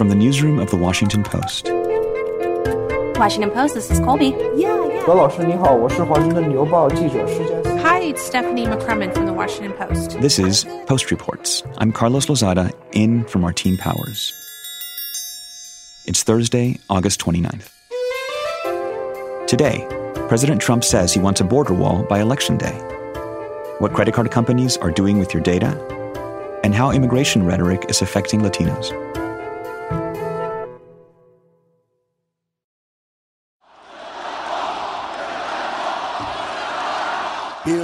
From the newsroom of the Washington Post. Washington Post, this is Colby. Yeah, yeah. it's Stephanie McCrummen from the Washington Post. This is Post Reports. I'm Carlos Lozada, in for Martine Powers. It's Thursday, August 29th. Today, President Trump says he wants a border wall by Election Day. What credit card companies are doing with your data, and how immigration rhetoric is affecting Latinos.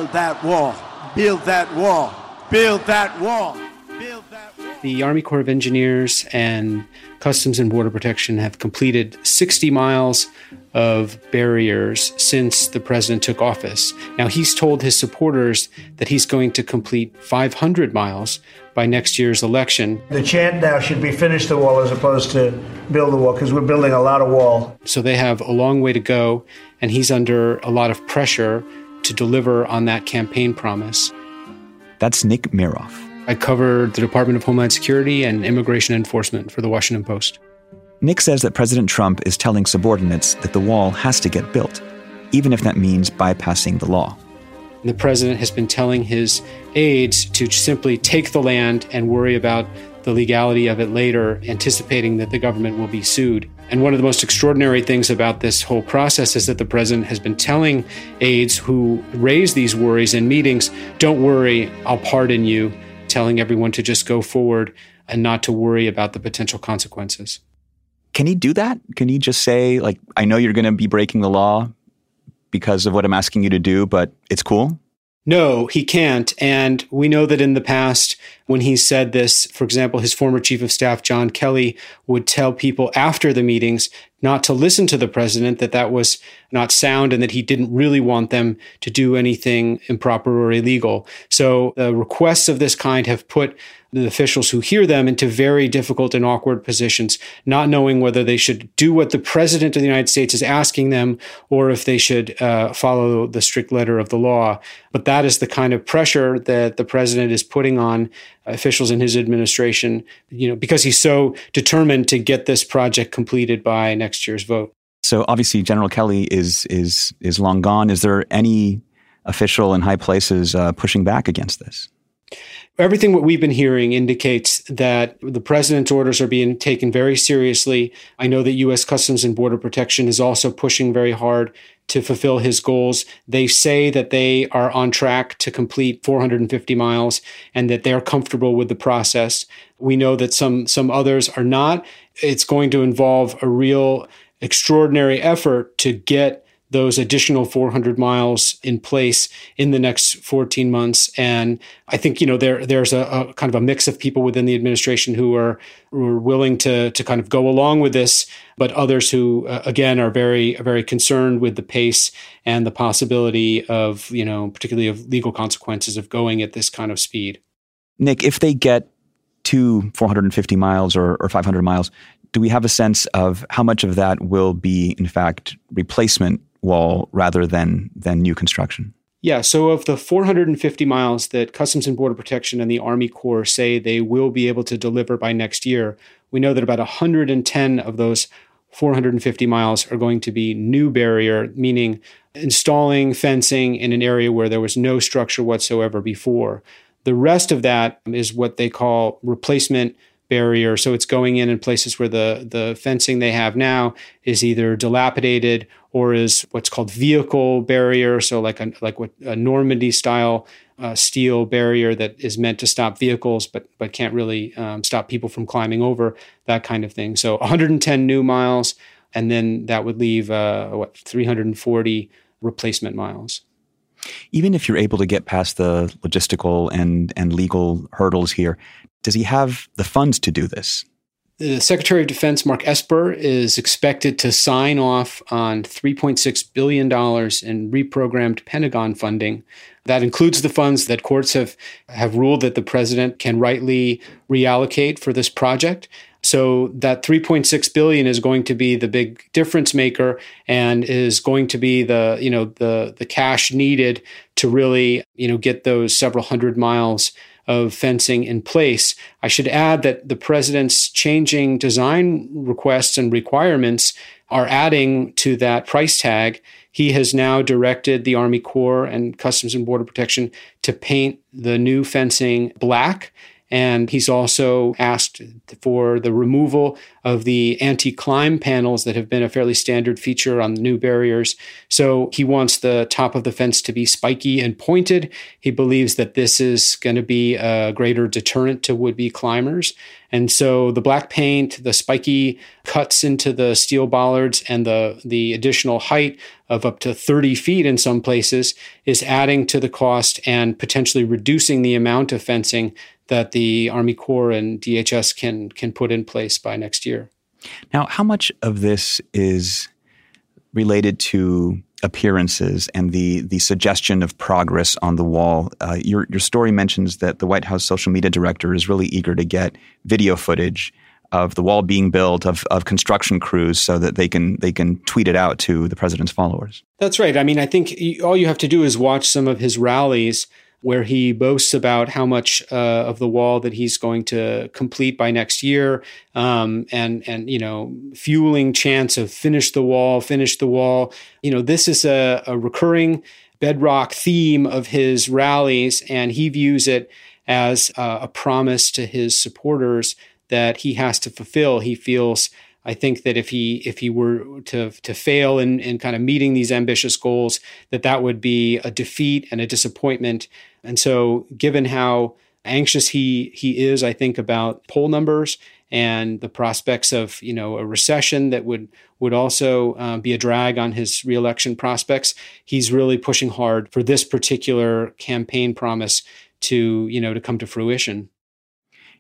Build that wall. Build that wall. Build that wall. Build that wall. The Army Corps of Engineers and Customs and Border Protection have completed 60 miles of barriers since the president took office. Now, he's told his supporters that he's going to complete 500 miles by next year's election. The chant now should be finish the wall as opposed to build the wall because we're building a lot of wall. So they have a long way to go, and he's under a lot of pressure to deliver on that campaign promise. That's Nick Miroff. I cover the Department of Homeland Security and immigration enforcement for the Washington Post. Nick says that President Trump is telling subordinates that the wall has to get built, even if that means bypassing the law. The president has been telling his aides to simply take the land and worry about the legality of it later, anticipating that the government will be sued. And one of the most extraordinary things about this whole process is that the president has been telling aides who raise these worries in meetings, don't worry, I'll pardon you, telling everyone to just go forward and not to worry about the potential consequences. Can he do that? Can he just say, like, I know you're going to be breaking the law because of what I'm asking you to do, but it's cool? No, he can't. And we know that in the past, when he said this, for example, his former chief of staff, John Kelly, would tell people after the meetings not to listen to the president, that that was not sound and that he didn't really want them to do anything improper or illegal. So the requests of this kind have put the officials who hear them into very difficult and awkward positions, not knowing whether they should do what the president of the United States is asking them or if they should uh, follow the strict letter of the law. But that is the kind of pressure that the president is putting on officials in his administration, you know, because he's so determined to get this project completed by next year's vote. So obviously, General Kelly is is is long gone. Is there any official in high places uh, pushing back against this? Everything what we've been hearing indicates that the president's orders are being taken very seriously. I know that U.S. Customs and Border Protection is also pushing very hard to fulfill his goals. They say that they are on track to complete 450 miles and that they're comfortable with the process. We know that some some others are not. It's going to involve a real extraordinary effort to get those additional 400 miles in place in the next 14 months. And I think you know there there's a, a, kind of a mix of people within the administration who are who are willing to to kind of go along with this, but others who uh, again are very very concerned with the pace and the possibility of you know particularly of legal consequences of going at this kind of speed. Nick, if they get to 450 miles or, or 500 miles, do we have a sense of how much of that will be in fact replacement wall rather than than new construction? Yeah, so of the 450 miles that Customs and Border Protection and the Army Corps say they will be able to deliver by next year, we know that about 110 of those 450 miles are going to be new barrier, meaning installing fencing in an area where there was no structure whatsoever before. The rest of that is what they call replacement barrier. So it's going in in places where the, the fencing they have now is either dilapidated or is what's called vehicle barrier. So like a, like what a Normandy style uh, steel barrier that is meant to stop vehicles, but but can't really um, stop people from climbing over that kind of thing. So 110 new miles, and then that would leave uh, what 340 replacement miles. Even if you're able to get past the logistical and and legal hurdles here, does he have the funds to do this? The Secretary of Defense, Mark Esper, is expected to sign off on $3.6 billion in reprogrammed Pentagon funding. That includes the funds that courts have, have ruled that the president can rightly reallocate for this project. So that 3.6 billion is going to be the big difference maker and is going to be the, you know, the the cash needed to really, you know, get those several hundred miles of fencing in place. I should add that the president's changing design requests and requirements are adding to that price tag. He has now directed the Army Corps and Customs and Border Protection to paint the new fencing black and he's also asked for the removal of the anti climb panels that have been a fairly standard feature on the new barriers. So he wants the top of the fence to be spiky and pointed. He believes that this is going to be a greater deterrent to would be climbers. And so the black paint, the spiky cuts into the steel bollards, and the, the additional height of up to 30 feet in some places is adding to the cost and potentially reducing the amount of fencing that the Army Corps and DHS can can put in place by next year. Now, how much of this is related to appearances and the the suggestion of progress on the wall? Uh, your your story mentions that the White House social media director is really eager to get video footage of the wall being built of, of construction crews so that they can they can tweet it out to the president's followers. That's right. I mean, I think all you have to do is watch some of his rallies where he boasts about how much uh, of the wall that he's going to complete by next year, um, and and you know, fueling chants of finish the wall, finish the wall. You know, this is a, a recurring bedrock theme of his rallies, and he views it as uh, a promise to his supporters that he has to fulfill. He feels I think that if he if he were to to fail in in kind of meeting these ambitious goals, that that would be a defeat and a disappointment. And so, given how anxious he he is, I think about poll numbers and the prospects of you know a recession that would would also uh, be a drag on his reelection prospects. He's really pushing hard for this particular campaign promise to you know to come to fruition.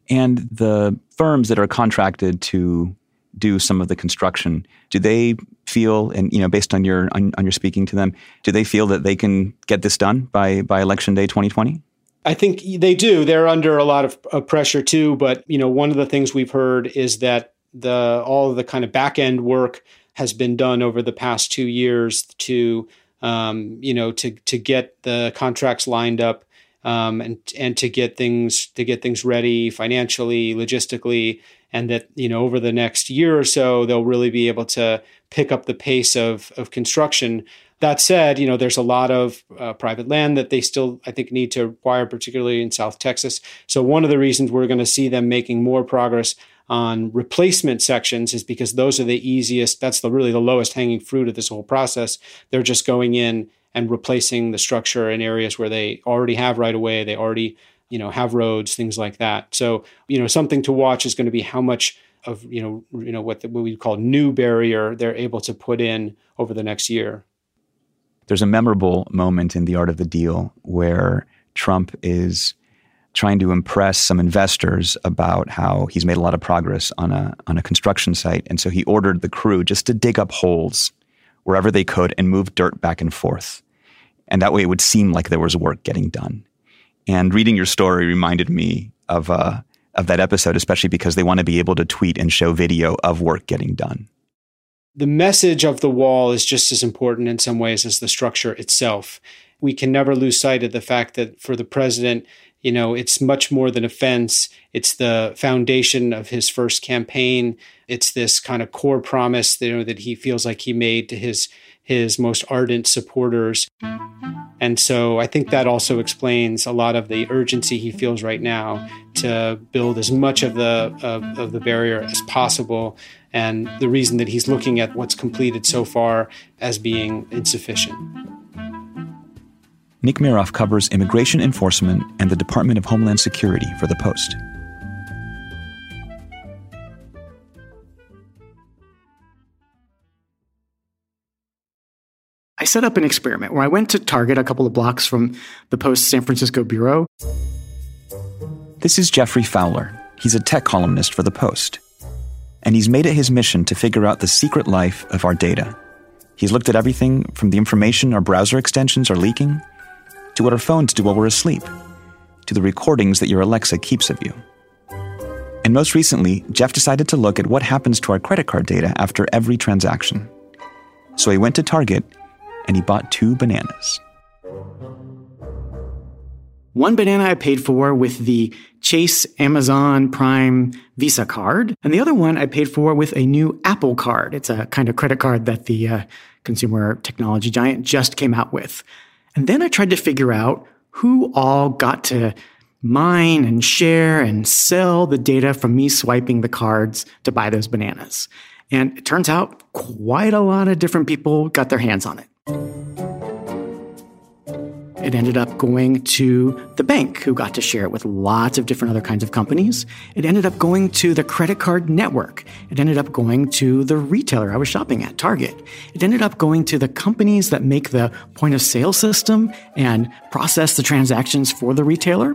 And the firms that are contracted to do some of the construction, do they feel, and you know, based on your on, on your speaking to them, do they feel that they can get this done by by election day 2020? I think they do. They're under a lot of, of pressure too. But you know, one of the things we've heard is that the all of the kind of back end work has been done over the past two years to um, you know to to get the contracts lined up um, and and to get things to get things ready financially, logistically, and that you know over the next year or so they'll really be able to pick up the pace of of construction. That said, you know there's a lot of uh, private land that they still I think need to acquire, particularly in South Texas. So one of the reasons we're going to see them making more progress on replacement sections is because those are the easiest. That's the really the lowest hanging fruit of this whole process. They're just going in and replacing the structure in areas where they already have right away, they already you know have roads, things like that. So you know something to watch is going to be how much of you know you know what, the, what we call new barrier they're able to put in over the next year. There's a memorable moment in the art of the deal where Trump is trying to impress some investors about how he's made a lot of progress on a on a construction site, and so he ordered the crew just to dig up holes wherever they could and move dirt back and forth. And that way it would seem like there was work getting done. And reading your story reminded me of, uh, of that episode, especially because they want to be able to tweet and show video of work getting done. The message of the wall is just as important in some ways as the structure itself. We can never lose sight of the fact that for the president, you know, it's much more than a fence. It's the foundation of his first campaign. It's this kind of core promise, you know, that he feels like he made to his his most ardent supporters. And so I think that also explains a lot of the urgency he feels right now to build as much of the of, of, the barrier as possible and the reason that he's looking at what's completed so far as being insufficient. Nick Miroff covers immigration enforcement and the Department of Homeland Security for The Post. I set up an experiment where I went to Target a couple of blocks from the Post's San Francisco bureau. This is Jeffrey Fowler. He's a tech columnist for The Post. And he's made it his mission to figure out the secret life of our data. He's looked at everything from the information our browser extensions are leaking, to what our phones do while we're asleep, to the recordings that your Alexa keeps of you. And most recently, Jeff decided to look at what happens to our credit card data after every transaction. So he went to Target and he bought two bananas. One banana I paid for with the Chase Amazon Prime Visa card, and the other one I paid for with a new Apple card. It's a kind of credit card that the uh, consumer technology giant just came out with. And then I tried to figure out who all got to mine and share and sell the data from me swiping the cards to buy those bananas. And it turns out quite a lot of different people got their hands on it. It ended up going to the bank, who got to share it with lots of different other kinds of companies. It ended up going to the credit card network. It ended up going to the retailer I was shopping at, Target. It ended up going to the companies that make the point of sale system and process the transactions for the retailer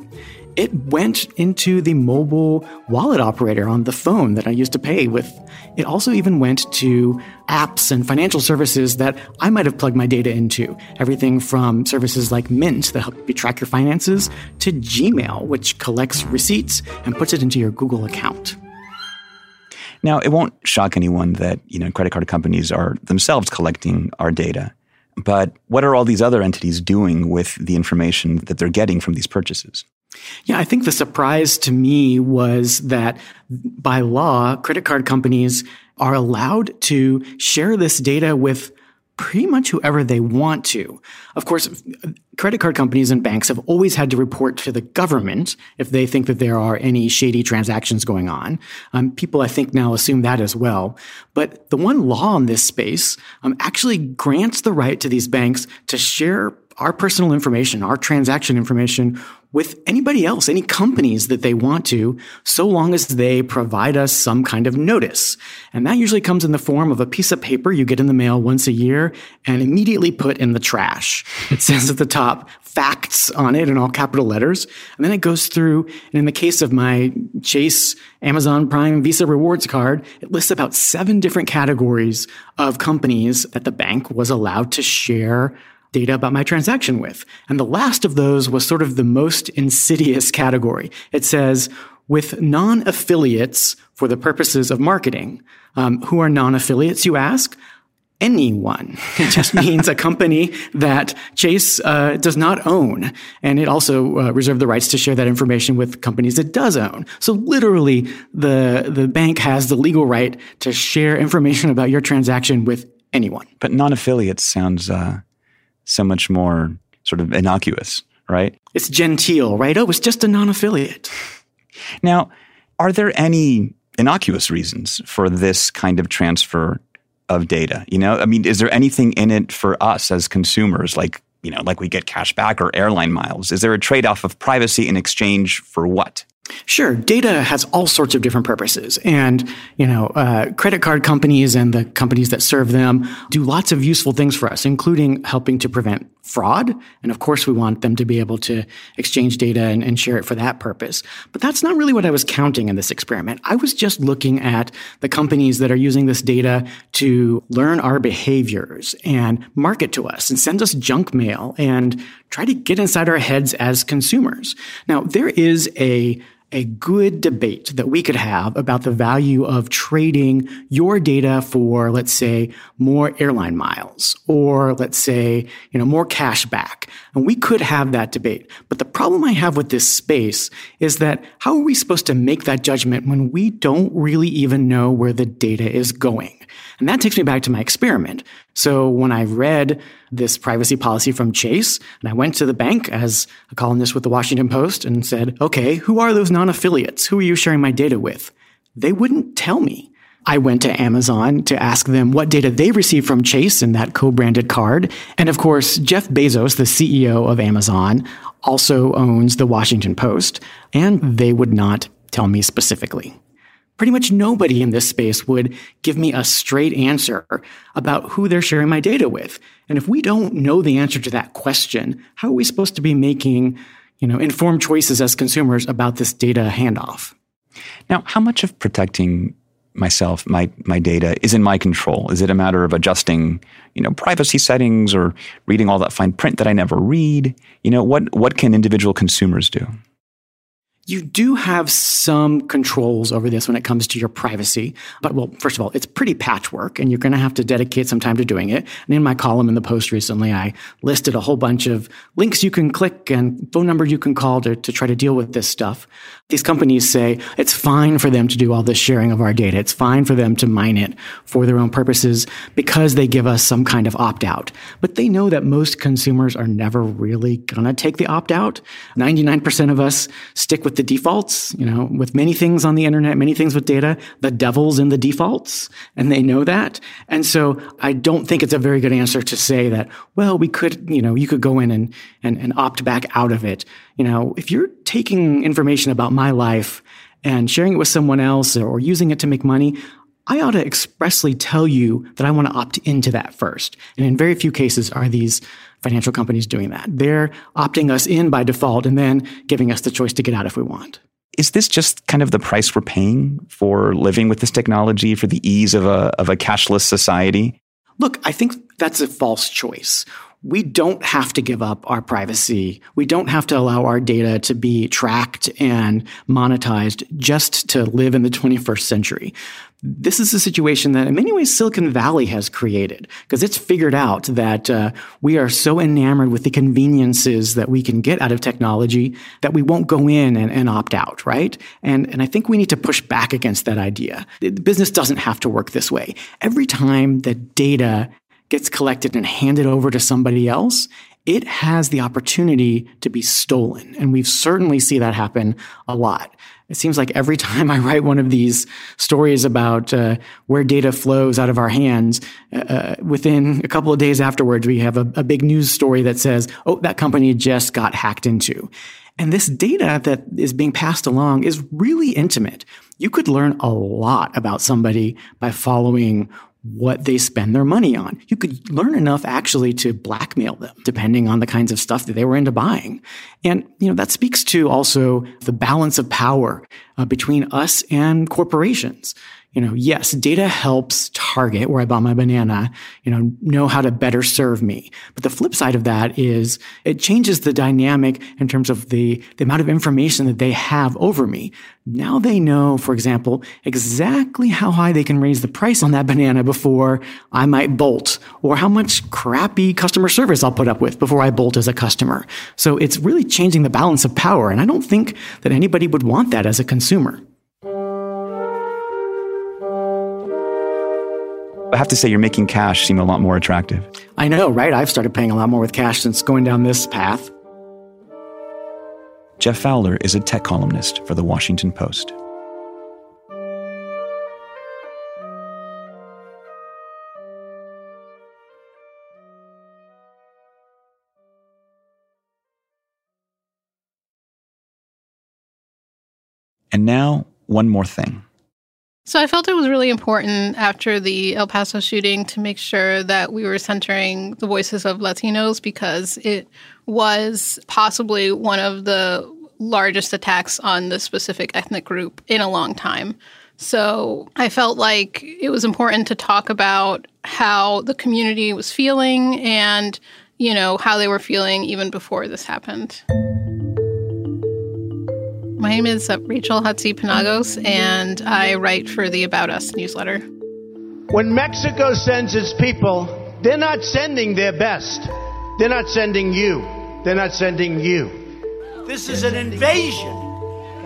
it went into the mobile wallet operator on the phone that I used to pay with. It also even went to apps and financial services that I might have plugged my data into. Everything from services like Mint that help you track your finances to Gmail, which collects receipts and puts it into your Google account. Now, it won't shock anyone that, you know, credit card companies are themselves collecting our data. But what are all these other entities doing with the information that they're getting from these purchases? Yeah, I think the surprise to me was that by law, credit card companies are allowed to share this data with pretty much whoever they want to. Of course, credit card companies and banks have always had to report to the government if they think that there are any shady transactions going on. Um, people, I think, now assume that as well. But the one law in this space um, actually grants the right to these banks to share our personal information, our transaction information with anybody else, any companies that they want to, so long as they provide us some kind of notice. And that usually comes in the form of a piece of paper you get in the mail once a year and immediately put in the trash. It says at the top, facts on it in all capital letters. And then it goes through, and in the case of my Chase Amazon Prime Visa rewards card, it lists about seven different categories of companies that the bank was allowed to share data about my transaction with. And the last of those was sort of the most insidious category. It says, with non affiliates for the purposes of marketing. Um, who are non affiliates, you ask? anyone. It just means a company that Chase uh, does not own. And it also uh, reserved the rights to share that information with companies it does own. So literally, the, the bank has the legal right to share information about your transaction with anyone. But non affiliates sounds uh, so much more sort of innocuous, right? It's genteel, right? Oh, it's just a non affiliate. Now, are there any innocuous reasons for this kind of transfer of data? You know, I mean, is there anything in it for us as consumers, like, you know, like we get cash back or airline miles? Is there a trade off of privacy in exchange for what? Sure. Data has all sorts of different purposes. And, you know, uh, credit card companies and the companies that serve them do lots of useful things for us, including helping to prevent fraud. And of course, we want them to be able to exchange data and, and share it for that purpose. But that's not really what I was counting in this experiment. I was just looking at the companies that are using this data to learn our behaviors and market to us and send us junk mail and try to get inside our heads as consumers. Now, there is a a good debate that we could have about the value of trading your data for, let's say, more airline miles or let's say, you know, more cash back. And we could have that debate. But the problem I have with this space is that how are we supposed to make that judgment when we don't really even know where the data is going? And that takes me back to my experiment. So when I read this privacy policy from Chase and I went to the bank as a columnist with the Washington Post and said, okay, who are those non-affiliates? Who are you sharing my data with? They wouldn't tell me. I went to Amazon to ask them what data they received from Chase in that co-branded card. And of course, Jeff Bezos, the CEO of Amazon, also owns the Washington Post, and they would not tell me specifically pretty much nobody in this space would give me a straight answer about who they're sharing my data with. And if we don't know the answer to that question, how are we supposed to be making, you know, informed choices as consumers about this data handoff? Now, how much of protecting myself, my my data is in my control? Is it a matter of adjusting, you know, privacy settings or reading all that fine print that I never read? You know, what what can individual consumers do? You do have some controls over this when it comes to your privacy. But well, first of all, it's pretty patchwork and you're going to have to dedicate some time to doing it. And in my column in the post recently, I listed a whole bunch of links you can click and phone numbers you can call to, to try to deal with this stuff. These companies say it's fine for them to do all this sharing of our data. It's fine for them to mine it for their own purposes because they give us some kind of opt out. But they know that most consumers are never really going to take the opt out. 99% of us stick with the defaults, you know, with many things on the internet, many things with data, the devil's in the defaults, and they know that. And so I don't think it's a very good answer to say that, well, we could, you know, you could go in and, and, and opt back out of it. You know, if you're taking information about my life and sharing it with someone else or using it to make money, I ought to expressly tell you that I want to opt into that first. And in very few cases are these financial companies doing that. They're opting us in by default and then giving us the choice to get out if we want. Is this just kind of the price we're paying for living with this technology, for the ease of a, of a cashless society? Look, I think that's a false choice we don't have to give up our privacy. We don't have to allow our data to be tracked and monetized just to live in the 21st century. This is a situation that in many ways Silicon Valley has created because it's figured out that uh, we are so enamored with the conveniences that we can get out of technology that we won't go in and, and opt out, right? And, and I think we need to push back against that idea. The business doesn't have to work this way. Every time that data gets collected and handed over to somebody else, it has the opportunity to be stolen. And we've certainly see that happen a lot. It seems like every time I write one of these stories about uh, where data flows out of our hands, uh, uh, within a couple of days afterwards, we have a, a big news story that says, oh, that company just got hacked into. And this data that is being passed along is really intimate. You could learn a lot about somebody by following what they spend their money on. You could learn enough actually to blackmail them, depending on the kinds of stuff that they were into buying. And, you know, that speaks to also the balance of power uh, between us and corporations you know, yes, data helps Target, where I bought my banana, you know, know how to better serve me. But the flip side of that is it changes the dynamic in terms of the, the amount of information that they have over me. Now they know, for example, exactly how high they can raise the price on that banana before I might bolt, or how much crappy customer service I'll put up with before I bolt as a customer. So it's really changing the balance of power. And I don't think that anybody would want that as a consumer. I have to say, you're making cash seem a lot more attractive. I know, right? I've started paying a lot more with cash since going down this path. Jeff Fowler is a tech columnist for The Washington Post. And now, one more thing. So I felt it was really important after the El Paso shooting to make sure that we were centering the voices of Latinos because it was possibly one of the largest attacks on this specific ethnic group in a long time. So I felt like it was important to talk about how the community was feeling and, you know, how they were feeling even before this happened. My name is Rachel Hatzipanagos, and I write for the About Us newsletter. When Mexico sends its people, they're not sending their best. They're not sending you. They're not sending you. This is an invasion.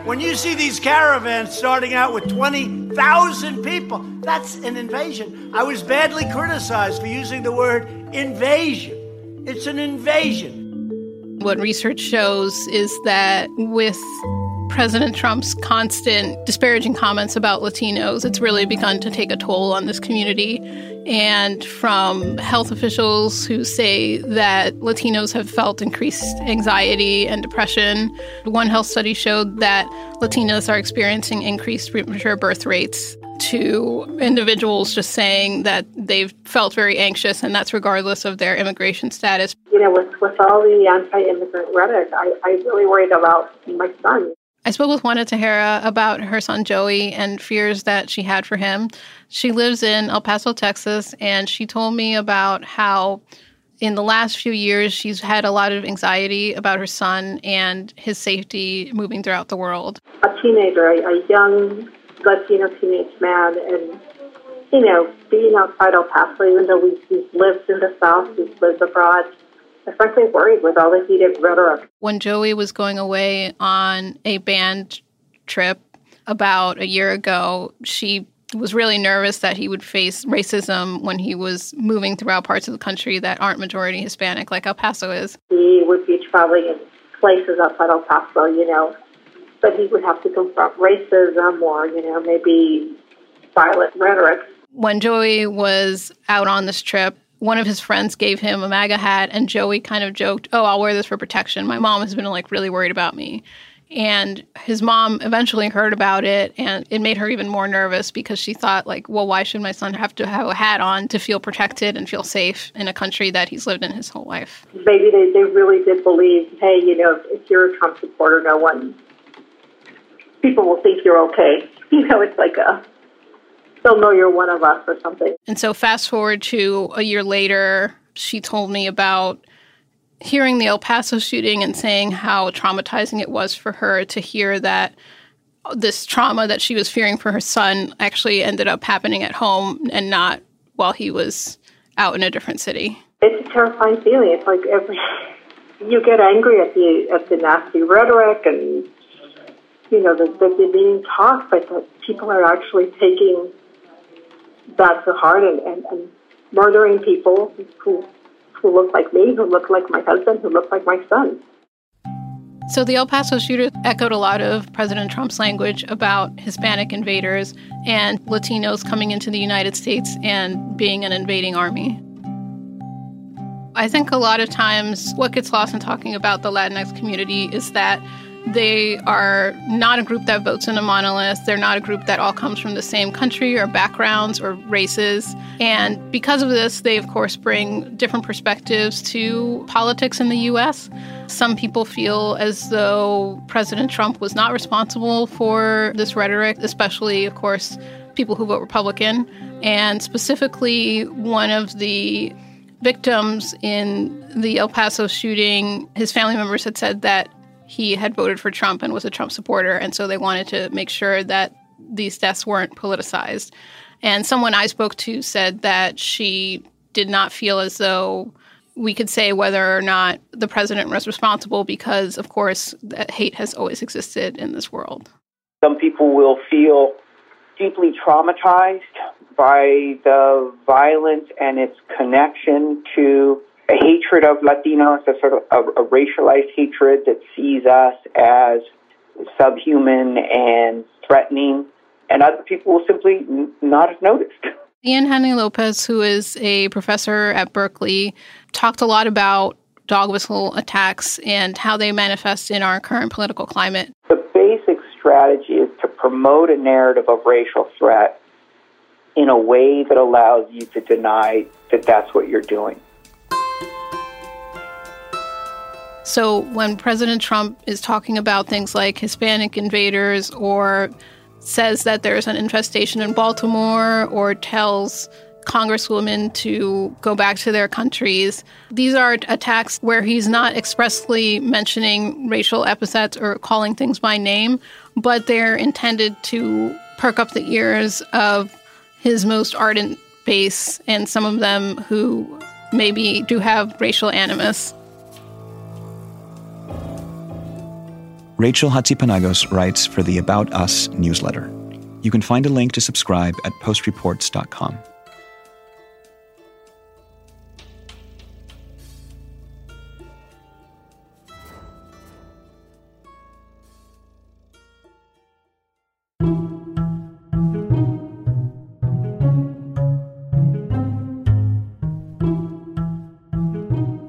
When you see these caravans starting out with 20,000 people, that's an invasion. I was badly criticized for using the word invasion. It's an invasion. What research shows is that with President Trump's constant disparaging comments about Latinos, it's really begun to take a toll on this community. And from health officials who say that Latinos have felt increased anxiety and depression, one health study showed that Latinos are experiencing increased premature birth rates to individuals just saying that they've felt very anxious, and that's regardless of their immigration status. You know, with, with all the anti immigrant rhetoric, I, I really worried about my son. I spoke with Juana Tejera about her son Joey and fears that she had for him. She lives in El Paso, Texas, and she told me about how in the last few years, she's had a lot of anxiety about her son and his safety moving throughout the world. A teenager, a, a young Latino teenage man, and you know, being outside El Paso, even though we've, we've lived in the South, we've lived abroad, frankly worried with all the heated rhetoric. When Joey was going away on a band trip about a year ago, she was really nervous that he would face racism when he was moving throughout parts of the country that aren't majority Hispanic, like El Paso is. He would be traveling in places outside El Paso, you know, but he would have to confront racism or, you know, maybe violent rhetoric. When Joey was out on this trip, one of his friends gave him a MAGA hat, and Joey kind of joked, "Oh, I'll wear this for protection. My mom has been like really worried about me." And his mom eventually heard about it, and it made her even more nervous because she thought, like, well, why should my son have to have a hat on to feel protected and feel safe in a country that he's lived in his whole life? Maybe they, they really did believe, hey, you know, if you're a Trump supporter, no one, people will think you're okay. You know, it's like a, they'll know you're one of us or something. And so, fast forward to a year later, she told me about hearing the El Paso shooting and saying how traumatizing it was for her to hear that this trauma that she was fearing for her son actually ended up happening at home and not while he was out in a different city. It's a terrifying feeling. It's like every you get angry at the at the nasty rhetoric and you know the the demeaning talk, but the people are actually taking that to heart and, and, and murdering people who who look like me, who look like my husband, who look like my son. So the El Paso shooter echoed a lot of President Trump's language about Hispanic invaders and Latinos coming into the United States and being an invading army. I think a lot of times what gets lost in talking about the Latinx community is that they are not a group that votes in a monolith. They're not a group that all comes from the same country or backgrounds or races. And because of this, they, of course, bring different perspectives to politics in the U.S. Some people feel as though President Trump was not responsible for this rhetoric, especially, of course, people who vote Republican. And specifically, one of the victims in the El Paso shooting, his family members had said that he had voted for Trump and was a Trump supporter. And so they wanted to make sure that these deaths weren't politicized. And someone I spoke to said that she did not feel as though we could say whether or not the president was responsible because, of course, that hate has always existed in this world. Some people will feel deeply traumatized by the violence and its connection to a hatred of Latinos, a sort of a, a racialized hatred that sees us as subhuman and threatening, and other people will simply n- not have noticed. Ian Haney Lopez, who is a professor at Berkeley, talked a lot about dog whistle attacks and how they manifest in our current political climate. The basic strategy is to promote a narrative of racial threat in a way that allows you to deny that that's what you're doing. So when President Trump is talking about things like Hispanic invaders or says that there's an infestation in Baltimore or tells congresswomen to go back to their countries. These are attacks where he's not expressly mentioning racial epithets or calling things by name, but they're intended to perk up the ears of his most ardent base and some of them who maybe do have racial animus. Rachel Hatzipanagos writes for the About Us newsletter. You can find a link to subscribe at postreports.com.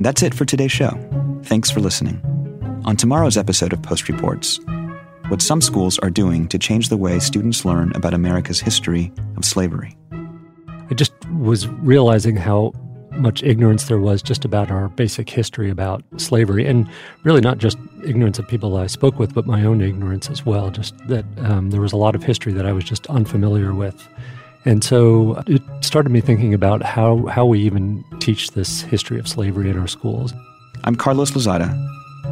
That's it for today's show. Thanks for listening. On tomorrow's episode of Post Reports, what some schools are doing to change the way students learn about America's history of slavery. I just was realizing how much ignorance there was just about our basic history about slavery, and really not just ignorance of people I spoke with, but my own ignorance as well. Just that um, there was a lot of history that I was just unfamiliar with. And so it started me thinking about how, how we even teach this history of slavery in our schools. I'm Carlos Lozada.